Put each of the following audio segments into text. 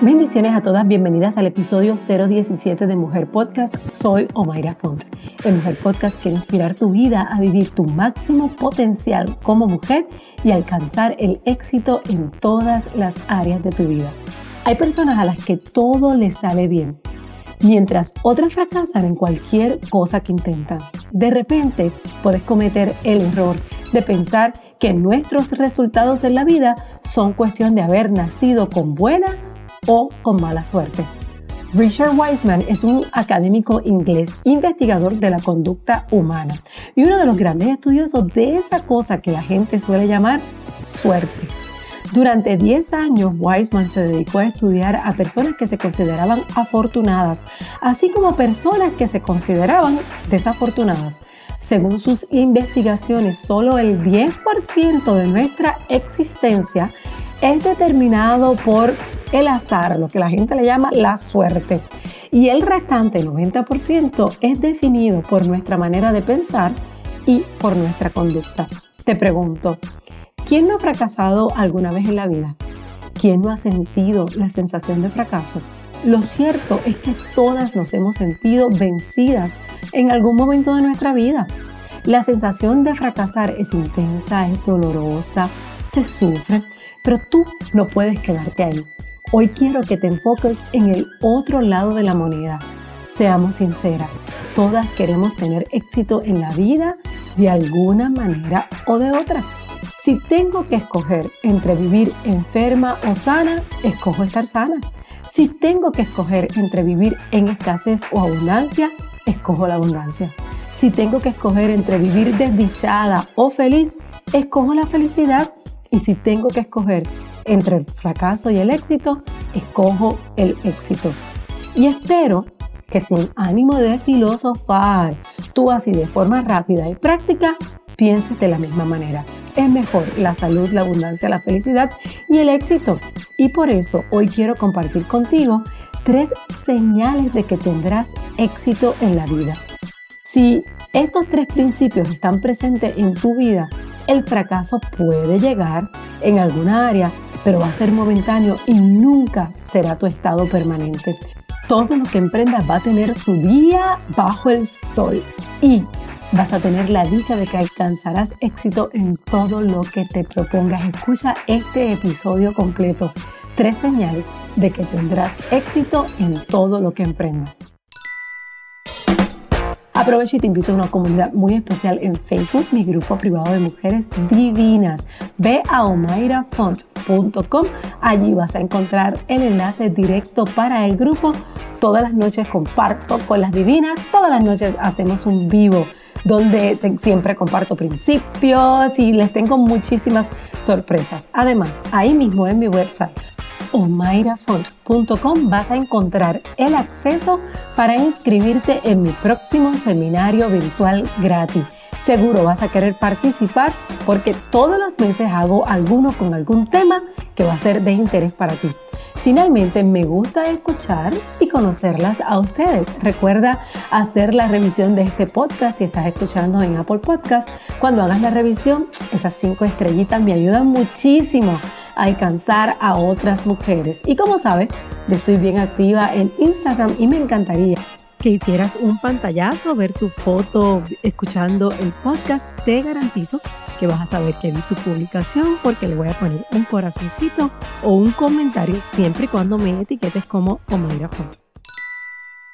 Bendiciones a todas, bienvenidas al episodio 017 de Mujer Podcast. Soy Omaira Font. El Mujer Podcast quiere inspirar tu vida a vivir tu máximo potencial como mujer y alcanzar el éxito en todas las áreas de tu vida. Hay personas a las que todo les sale bien, mientras otras fracasan en cualquier cosa que intentan. De repente puedes cometer el error de pensar que nuestros resultados en la vida son cuestión de haber nacido con buena o con mala suerte. Richard Wiseman es un académico inglés, investigador de la conducta humana y uno de los grandes estudiosos de esa cosa que la gente suele llamar suerte. Durante 10 años, Wiseman se dedicó a estudiar a personas que se consideraban afortunadas, así como personas que se consideraban desafortunadas. Según sus investigaciones, solo el 10% de nuestra existencia es determinado por el azar, lo que la gente le llama la suerte. Y el restante, el 90%, es definido por nuestra manera de pensar y por nuestra conducta. Te pregunto, ¿quién no ha fracasado alguna vez en la vida? ¿Quién no ha sentido la sensación de fracaso? Lo cierto es que todas nos hemos sentido vencidas en algún momento de nuestra vida. La sensación de fracasar es intensa, es dolorosa, se sufre, pero tú no puedes quedarte ahí. Hoy quiero que te enfoques en el otro lado de la moneda. Seamos sinceras, todas queremos tener éxito en la vida de alguna manera o de otra. Si tengo que escoger entre vivir enferma o sana, escojo estar sana. Si tengo que escoger entre vivir en escasez o abundancia, escojo la abundancia. Si tengo que escoger entre vivir desdichada o feliz, escojo la felicidad. Y si tengo que escoger entre el fracaso y el éxito, escojo el éxito. Y espero que sin ánimo de filosofar, tú así de forma rápida y práctica, pienses de la misma manera. Es mejor la salud, la abundancia, la felicidad y el éxito. Y por eso hoy quiero compartir contigo tres señales de que tendrás éxito en la vida. Si estos tres principios están presentes en tu vida, el fracaso puede llegar en alguna área pero va a ser momentáneo y nunca será tu estado permanente. Todo lo que emprendas va a tener su día bajo el sol y vas a tener la dicha de que alcanzarás éxito en todo lo que te propongas. Escucha este episodio completo. Tres señales de que tendrás éxito en todo lo que emprendas. Aprovecho y te invito a una comunidad muy especial en Facebook, mi grupo privado de mujeres divinas. Ve a omairafont.com. Allí vas a encontrar el enlace directo para el grupo. Todas las noches comparto con las divinas. Todas las noches hacemos un vivo donde siempre comparto principios y les tengo muchísimas sorpresas. Además, ahí mismo en mi website omairafont.com vas a encontrar el acceso para inscribirte en mi próximo seminario virtual gratis. Seguro vas a querer participar porque todos los meses hago alguno con algún tema que va a ser de interés para ti. Finalmente, me gusta escuchar y conocerlas a ustedes. Recuerda hacer la revisión de este podcast si estás escuchando en Apple Podcast. Cuando hagas la revisión, esas cinco estrellitas me ayudan muchísimo alcanzar a otras mujeres. Y como sabes, yo estoy bien activa en Instagram y me encantaría que hicieras un pantallazo, ver tu foto escuchando el podcast. Te garantizo que vas a saber que vi tu publicación porque le voy a poner un corazoncito o un comentario siempre y cuando me etiquetes como Omaira Foto.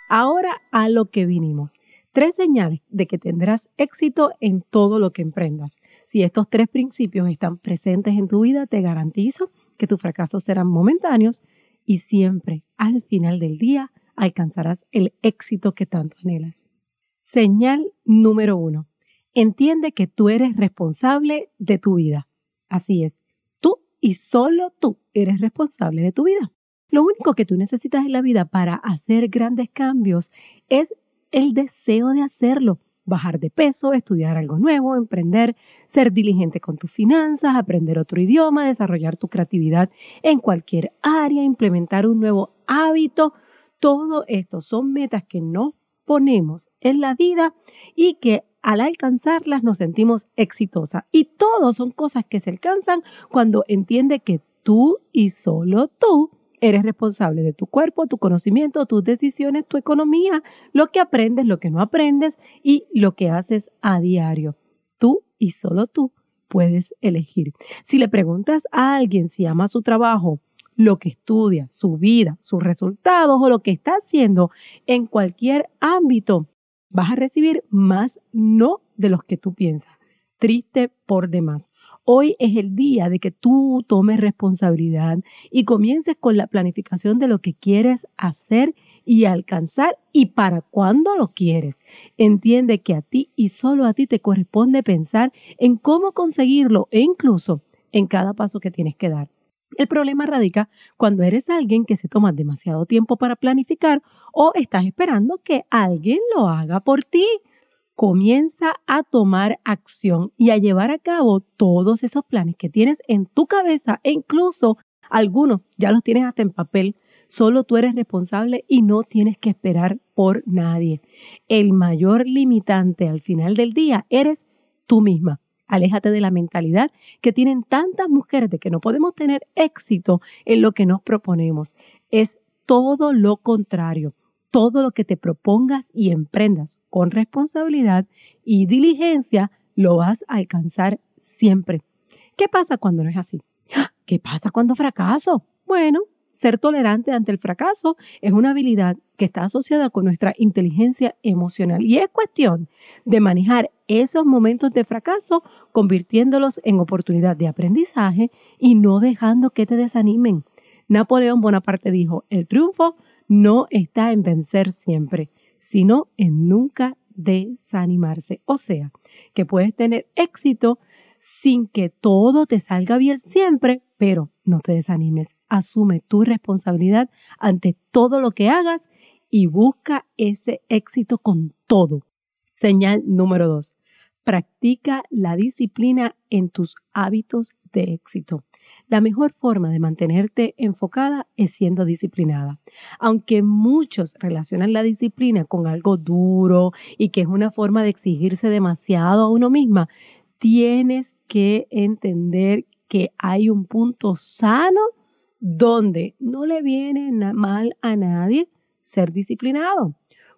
Ahora a lo que vinimos. Tres señales de que tendrás éxito en todo lo que emprendas. Si estos tres principios están presentes en tu vida, te garantizo que tus fracasos serán momentáneos y siempre, al final del día, alcanzarás el éxito que tanto anhelas. Señal número uno. Entiende que tú eres responsable de tu vida. Así es, tú y solo tú eres responsable de tu vida. Lo único que tú necesitas en la vida para hacer grandes cambios es el deseo de hacerlo. Bajar de peso, estudiar algo nuevo, emprender, ser diligente con tus finanzas, aprender otro idioma, desarrollar tu creatividad en cualquier área, implementar un nuevo hábito. Todo esto son metas que nos ponemos en la vida y que al alcanzarlas nos sentimos exitosas. Y todo son cosas que se alcanzan cuando entiende que tú y solo tú Eres responsable de tu cuerpo, tu conocimiento, tus decisiones, tu economía, lo que aprendes, lo que no aprendes y lo que haces a diario. Tú y solo tú puedes elegir. Si le preguntas a alguien si ama su trabajo, lo que estudia, su vida, sus resultados o lo que está haciendo en cualquier ámbito, vas a recibir más no de los que tú piensas. Triste por demás. Hoy es el día de que tú tomes responsabilidad y comiences con la planificación de lo que quieres hacer y alcanzar y para cuándo lo quieres. Entiende que a ti y solo a ti te corresponde pensar en cómo conseguirlo e incluso en cada paso que tienes que dar. El problema radica cuando eres alguien que se toma demasiado tiempo para planificar o estás esperando que alguien lo haga por ti. Comienza a tomar acción y a llevar a cabo todos esos planes que tienes en tu cabeza e incluso algunos ya los tienes hasta en papel. Solo tú eres responsable y no tienes que esperar por nadie. El mayor limitante al final del día eres tú misma. Aléjate de la mentalidad que tienen tantas mujeres de que no podemos tener éxito en lo que nos proponemos. Es todo lo contrario. Todo lo que te propongas y emprendas con responsabilidad y diligencia lo vas a alcanzar siempre. ¿Qué pasa cuando no es así? ¿Qué pasa cuando fracaso? Bueno, ser tolerante ante el fracaso es una habilidad que está asociada con nuestra inteligencia emocional y es cuestión de manejar esos momentos de fracaso convirtiéndolos en oportunidad de aprendizaje y no dejando que te desanimen. Napoleón Bonaparte dijo, el triunfo no está en vencer siempre, sino en nunca desanimarse. O sea, que puedes tener éxito sin que todo te salga bien siempre, pero no te desanimes. Asume tu responsabilidad ante todo lo que hagas y busca ese éxito con todo. Señal número dos. Practica la disciplina en tus hábitos de éxito. La mejor forma de mantenerte enfocada es siendo disciplinada. Aunque muchos relacionan la disciplina con algo duro y que es una forma de exigirse demasiado a uno misma, tienes que entender que hay un punto sano donde no le viene mal a nadie ser disciplinado.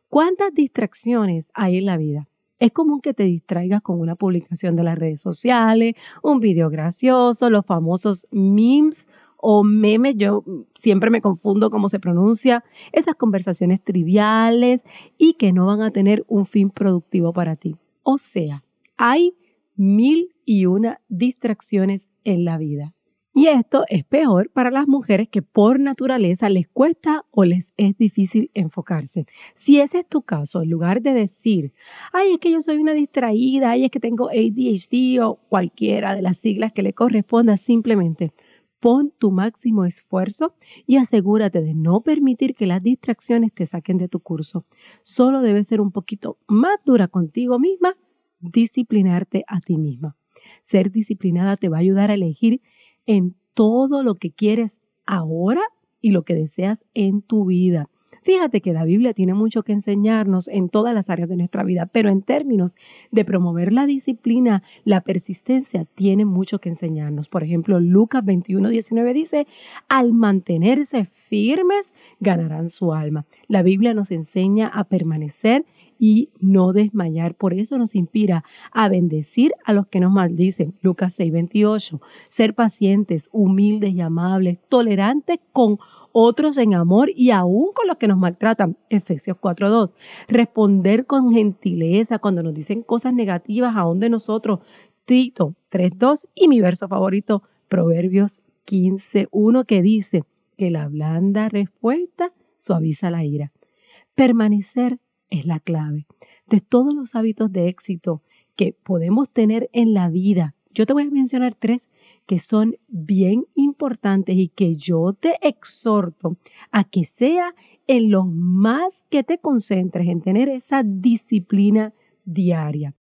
¿Cuántas distracciones hay en la vida? Es común que te distraigas con una publicación de las redes sociales, un video gracioso, los famosos memes o memes, yo siempre me confundo cómo se pronuncia, esas conversaciones triviales y que no van a tener un fin productivo para ti. O sea, hay mil y una distracciones en la vida. Y esto es peor para las mujeres que por naturaleza les cuesta o les es difícil enfocarse. Si ese es tu caso, en lugar de decir, ay, es que yo soy una distraída, ay, es que tengo ADHD o cualquiera de las siglas que le corresponda, simplemente pon tu máximo esfuerzo y asegúrate de no permitir que las distracciones te saquen de tu curso. Solo debes ser un poquito más dura contigo misma disciplinarte a ti misma. Ser disciplinada te va a ayudar a elegir en todo lo que quieres ahora y lo que deseas en tu vida. Fíjate que la Biblia tiene mucho que enseñarnos en todas las áreas de nuestra vida, pero en términos de promover la disciplina, la persistencia tiene mucho que enseñarnos. Por ejemplo, Lucas 21, 19 dice, al mantenerse firmes, ganarán su alma. La Biblia nos enseña a permanecer y no desmayar. Por eso nos inspira a bendecir a los que nos maldicen. Lucas 6, 28. Ser pacientes, humildes y amables, tolerantes con otros en amor y aún con los que nos maltratan. Efesios 4.2. Responder con gentileza cuando nos dicen cosas negativas aún de nosotros. Tito 3.2 y mi verso favorito, Proverbios 15.1 que dice que la blanda respuesta suaviza la ira. Permanecer es la clave de todos los hábitos de éxito que podemos tener en la vida yo te voy a mencionar tres que son bien importantes y que yo te exhorto a que sea en lo más que te concentres en tener esa disciplina diaria.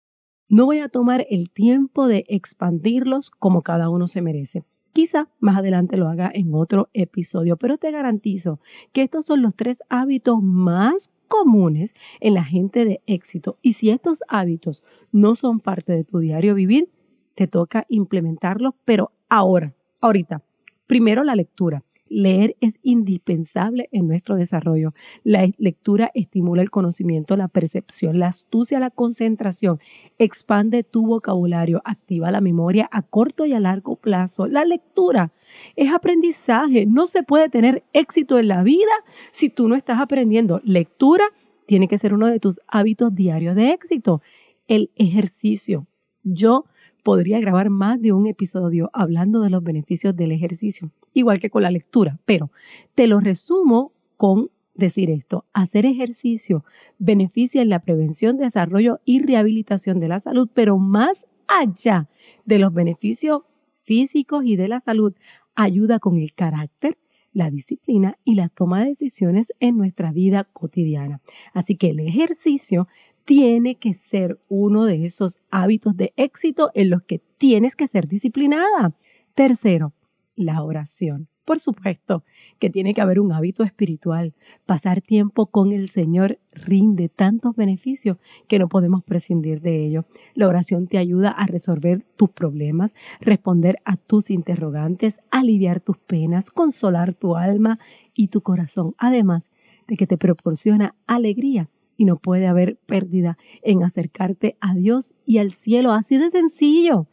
No voy a tomar el tiempo de expandirlos como cada uno se merece. Quizá más adelante lo haga en otro episodio, pero te garantizo que estos son los tres hábitos más comunes en la gente de éxito. Y si estos hábitos no son parte de tu diario vivir, te toca implementarlo, pero ahora, ahorita. Primero la lectura. Leer es indispensable en nuestro desarrollo. La lectura estimula el conocimiento, la percepción, la astucia, la concentración, expande tu vocabulario, activa la memoria a corto y a largo plazo. La lectura es aprendizaje. No se puede tener éxito en la vida si tú no estás aprendiendo. Lectura tiene que ser uno de tus hábitos diarios de éxito. El ejercicio. Yo podría grabar más de un episodio hablando de los beneficios del ejercicio, igual que con la lectura, pero te lo resumo con decir esto. Hacer ejercicio beneficia en la prevención, desarrollo y rehabilitación de la salud, pero más allá de los beneficios físicos y de la salud, ayuda con el carácter, la disciplina y la toma de decisiones en nuestra vida cotidiana. Así que el ejercicio tiene que ser uno de esos hábitos de éxito en los que tienes que ser disciplinada. Tercero, la oración. Por supuesto que tiene que haber un hábito espiritual. Pasar tiempo con el Señor rinde tantos beneficios que no podemos prescindir de ello. La oración te ayuda a resolver tus problemas, responder a tus interrogantes, aliviar tus penas, consolar tu alma y tu corazón, además de que te proporciona alegría y no puede haber pérdida en acercarte a Dios y al cielo. Así de sencillo.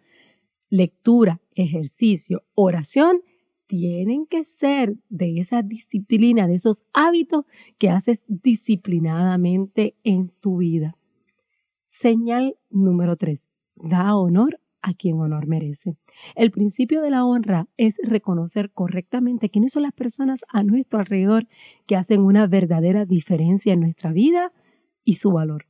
Lectura, ejercicio, oración tienen que ser de esa disciplina, de esos hábitos que haces disciplinadamente en tu vida. Señal número tres. Da honor a quien honor merece. El principio de la honra es reconocer correctamente quiénes son las personas a nuestro alrededor que hacen una verdadera diferencia en nuestra vida y su valor.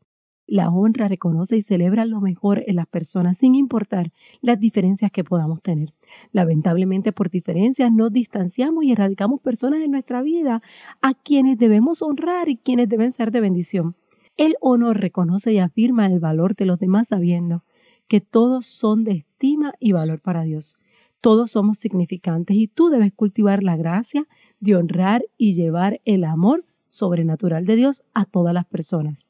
La honra reconoce y celebra lo mejor en las personas sin importar las diferencias que podamos tener. Lamentablemente por diferencias nos distanciamos y erradicamos personas en nuestra vida a quienes debemos honrar y quienes deben ser de bendición. El honor reconoce y afirma el valor de los demás sabiendo que todos son de estima y valor para Dios. Todos somos significantes y tú debes cultivar la gracia de honrar y llevar el amor sobrenatural de Dios a todas las personas.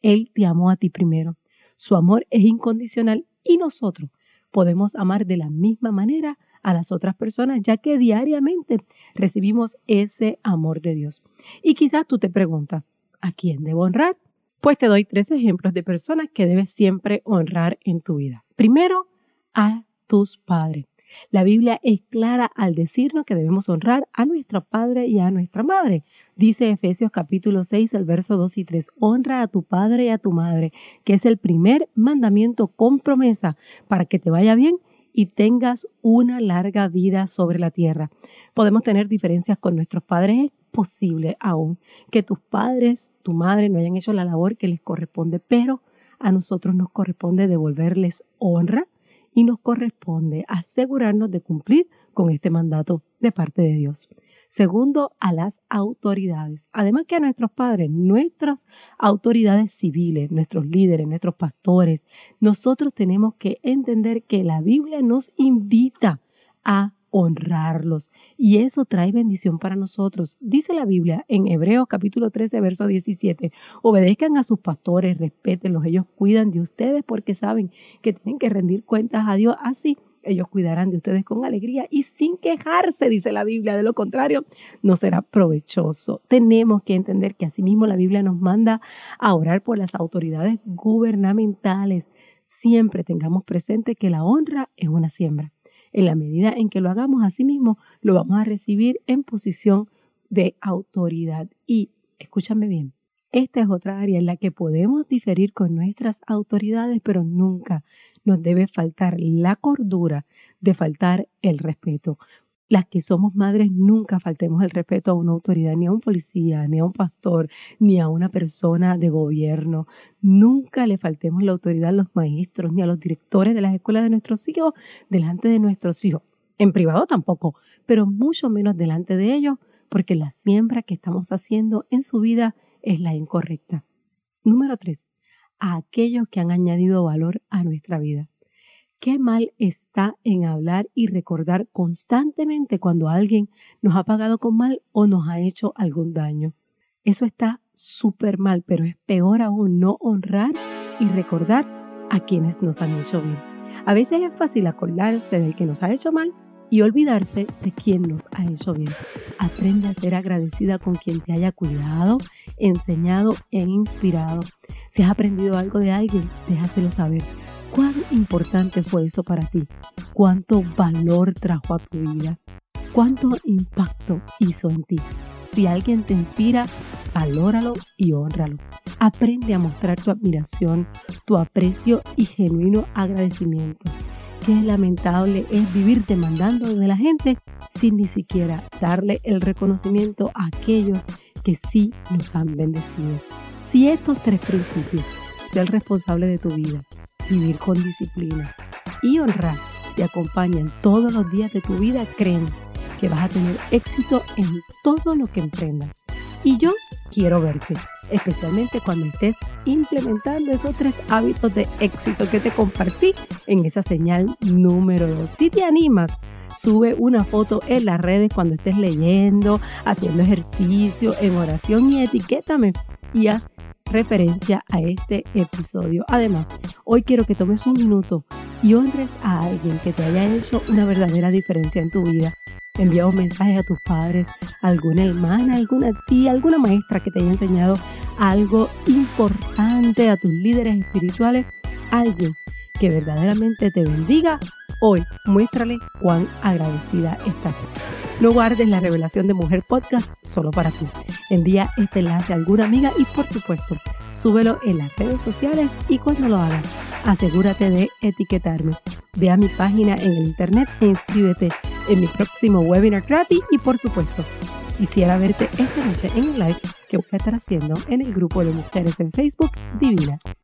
Él te amó a ti primero. Su amor es incondicional y nosotros podemos amar de la misma manera a las otras personas, ya que diariamente recibimos ese amor de Dios. Y quizás tú te preguntas, ¿a quién debo honrar? Pues te doy tres ejemplos de personas que debes siempre honrar en tu vida. Primero, a tus padres. La Biblia es clara al decirnos que debemos honrar a nuestro padre y a nuestra madre. Dice Efesios capítulo 6, el verso 2 y 3, honra a tu padre y a tu madre, que es el primer mandamiento con promesa para que te vaya bien y tengas una larga vida sobre la tierra. Podemos tener diferencias con nuestros padres, es posible aún que tus padres, tu madre no hayan hecho la labor que les corresponde, pero a nosotros nos corresponde devolverles honra y nos corresponde asegurarnos de cumplir con este mandato de parte de Dios. Segundo, a las autoridades. Además que a nuestros padres, nuestras autoridades civiles, nuestros líderes, nuestros pastores, nosotros tenemos que entender que la Biblia nos invita a honrarlos. Y eso trae bendición para nosotros. Dice la Biblia en Hebreos capítulo 13, verso 17, obedezcan a sus pastores, respétenlos, ellos cuidan de ustedes porque saben que tienen que rendir cuentas a Dios. Así ellos cuidarán de ustedes con alegría y sin quejarse, dice la Biblia. De lo contrario, no será provechoso. Tenemos que entender que asimismo la Biblia nos manda a orar por las autoridades gubernamentales. Siempre tengamos presente que la honra es una siembra en la medida en que lo hagamos así mismo, lo vamos a recibir en posición de autoridad. Y escúchame bien, esta es otra área en la que podemos diferir con nuestras autoridades, pero nunca nos debe faltar la cordura de faltar el respeto las que somos madres nunca faltemos el respeto a una autoridad, ni a un policía, ni a un pastor, ni a una persona de gobierno. Nunca le faltemos la autoridad a los maestros, ni a los directores de las escuelas de nuestros hijos, delante de nuestros hijos. En privado tampoco, pero mucho menos delante de ellos, porque la siembra que estamos haciendo en su vida es la incorrecta. Número tres, a aquellos que han añadido valor a nuestra vida. Qué mal está en hablar y recordar constantemente cuando alguien nos ha pagado con mal o nos ha hecho algún daño. Eso está súper mal, pero es peor aún no honrar y recordar a quienes nos han hecho bien. A veces es fácil acordarse del que nos ha hecho mal y olvidarse de quien nos ha hecho bien. Aprende a ser agradecida con quien te haya cuidado, enseñado e inspirado. Si has aprendido algo de alguien, déjaselo saber. ¿Cuán importante fue eso para ti? ¿Cuánto valor trajo a tu vida? ¿Cuánto impacto hizo en ti? Si alguien te inspira, valóralo y honralo. Aprende a mostrar tu admiración, tu aprecio y genuino agradecimiento. Qué lamentable es vivir demandando de la gente sin ni siquiera darle el reconocimiento a aquellos que sí nos han bendecido. Si estos tres principios, ser responsable de tu vida, vivir con disciplina y honrar, te acompañan todos los días de tu vida, creen que vas a tener éxito en todo lo que emprendas. Y yo quiero verte, especialmente cuando estés implementando esos tres hábitos de éxito que te compartí en esa señal número 2. Si te animas, sube una foto en las redes cuando estés leyendo, haciendo ejercicio, en oración y etiquétame y haz referencia a este episodio. Además, hoy quiero que tomes un minuto y honres a alguien que te haya hecho una verdadera diferencia en tu vida envía un mensaje a tus padres, alguna hermana, alguna tía, alguna maestra que te haya enseñado algo importante, a tus líderes espirituales, alguien que verdaderamente te bendiga. Hoy muéstrale cuán agradecida estás. No guardes la revelación de Mujer Podcast solo para ti. Envía este enlace a alguna amiga y por supuesto, súbelo en las redes sociales y cuando lo hagas, asegúrate de etiquetarme. Ve a mi página en el internet e inscríbete en mi próximo webinar gratis y por supuesto, quisiera verte esta noche en el live que voy a estar haciendo en el grupo de mujeres en Facebook Divinas.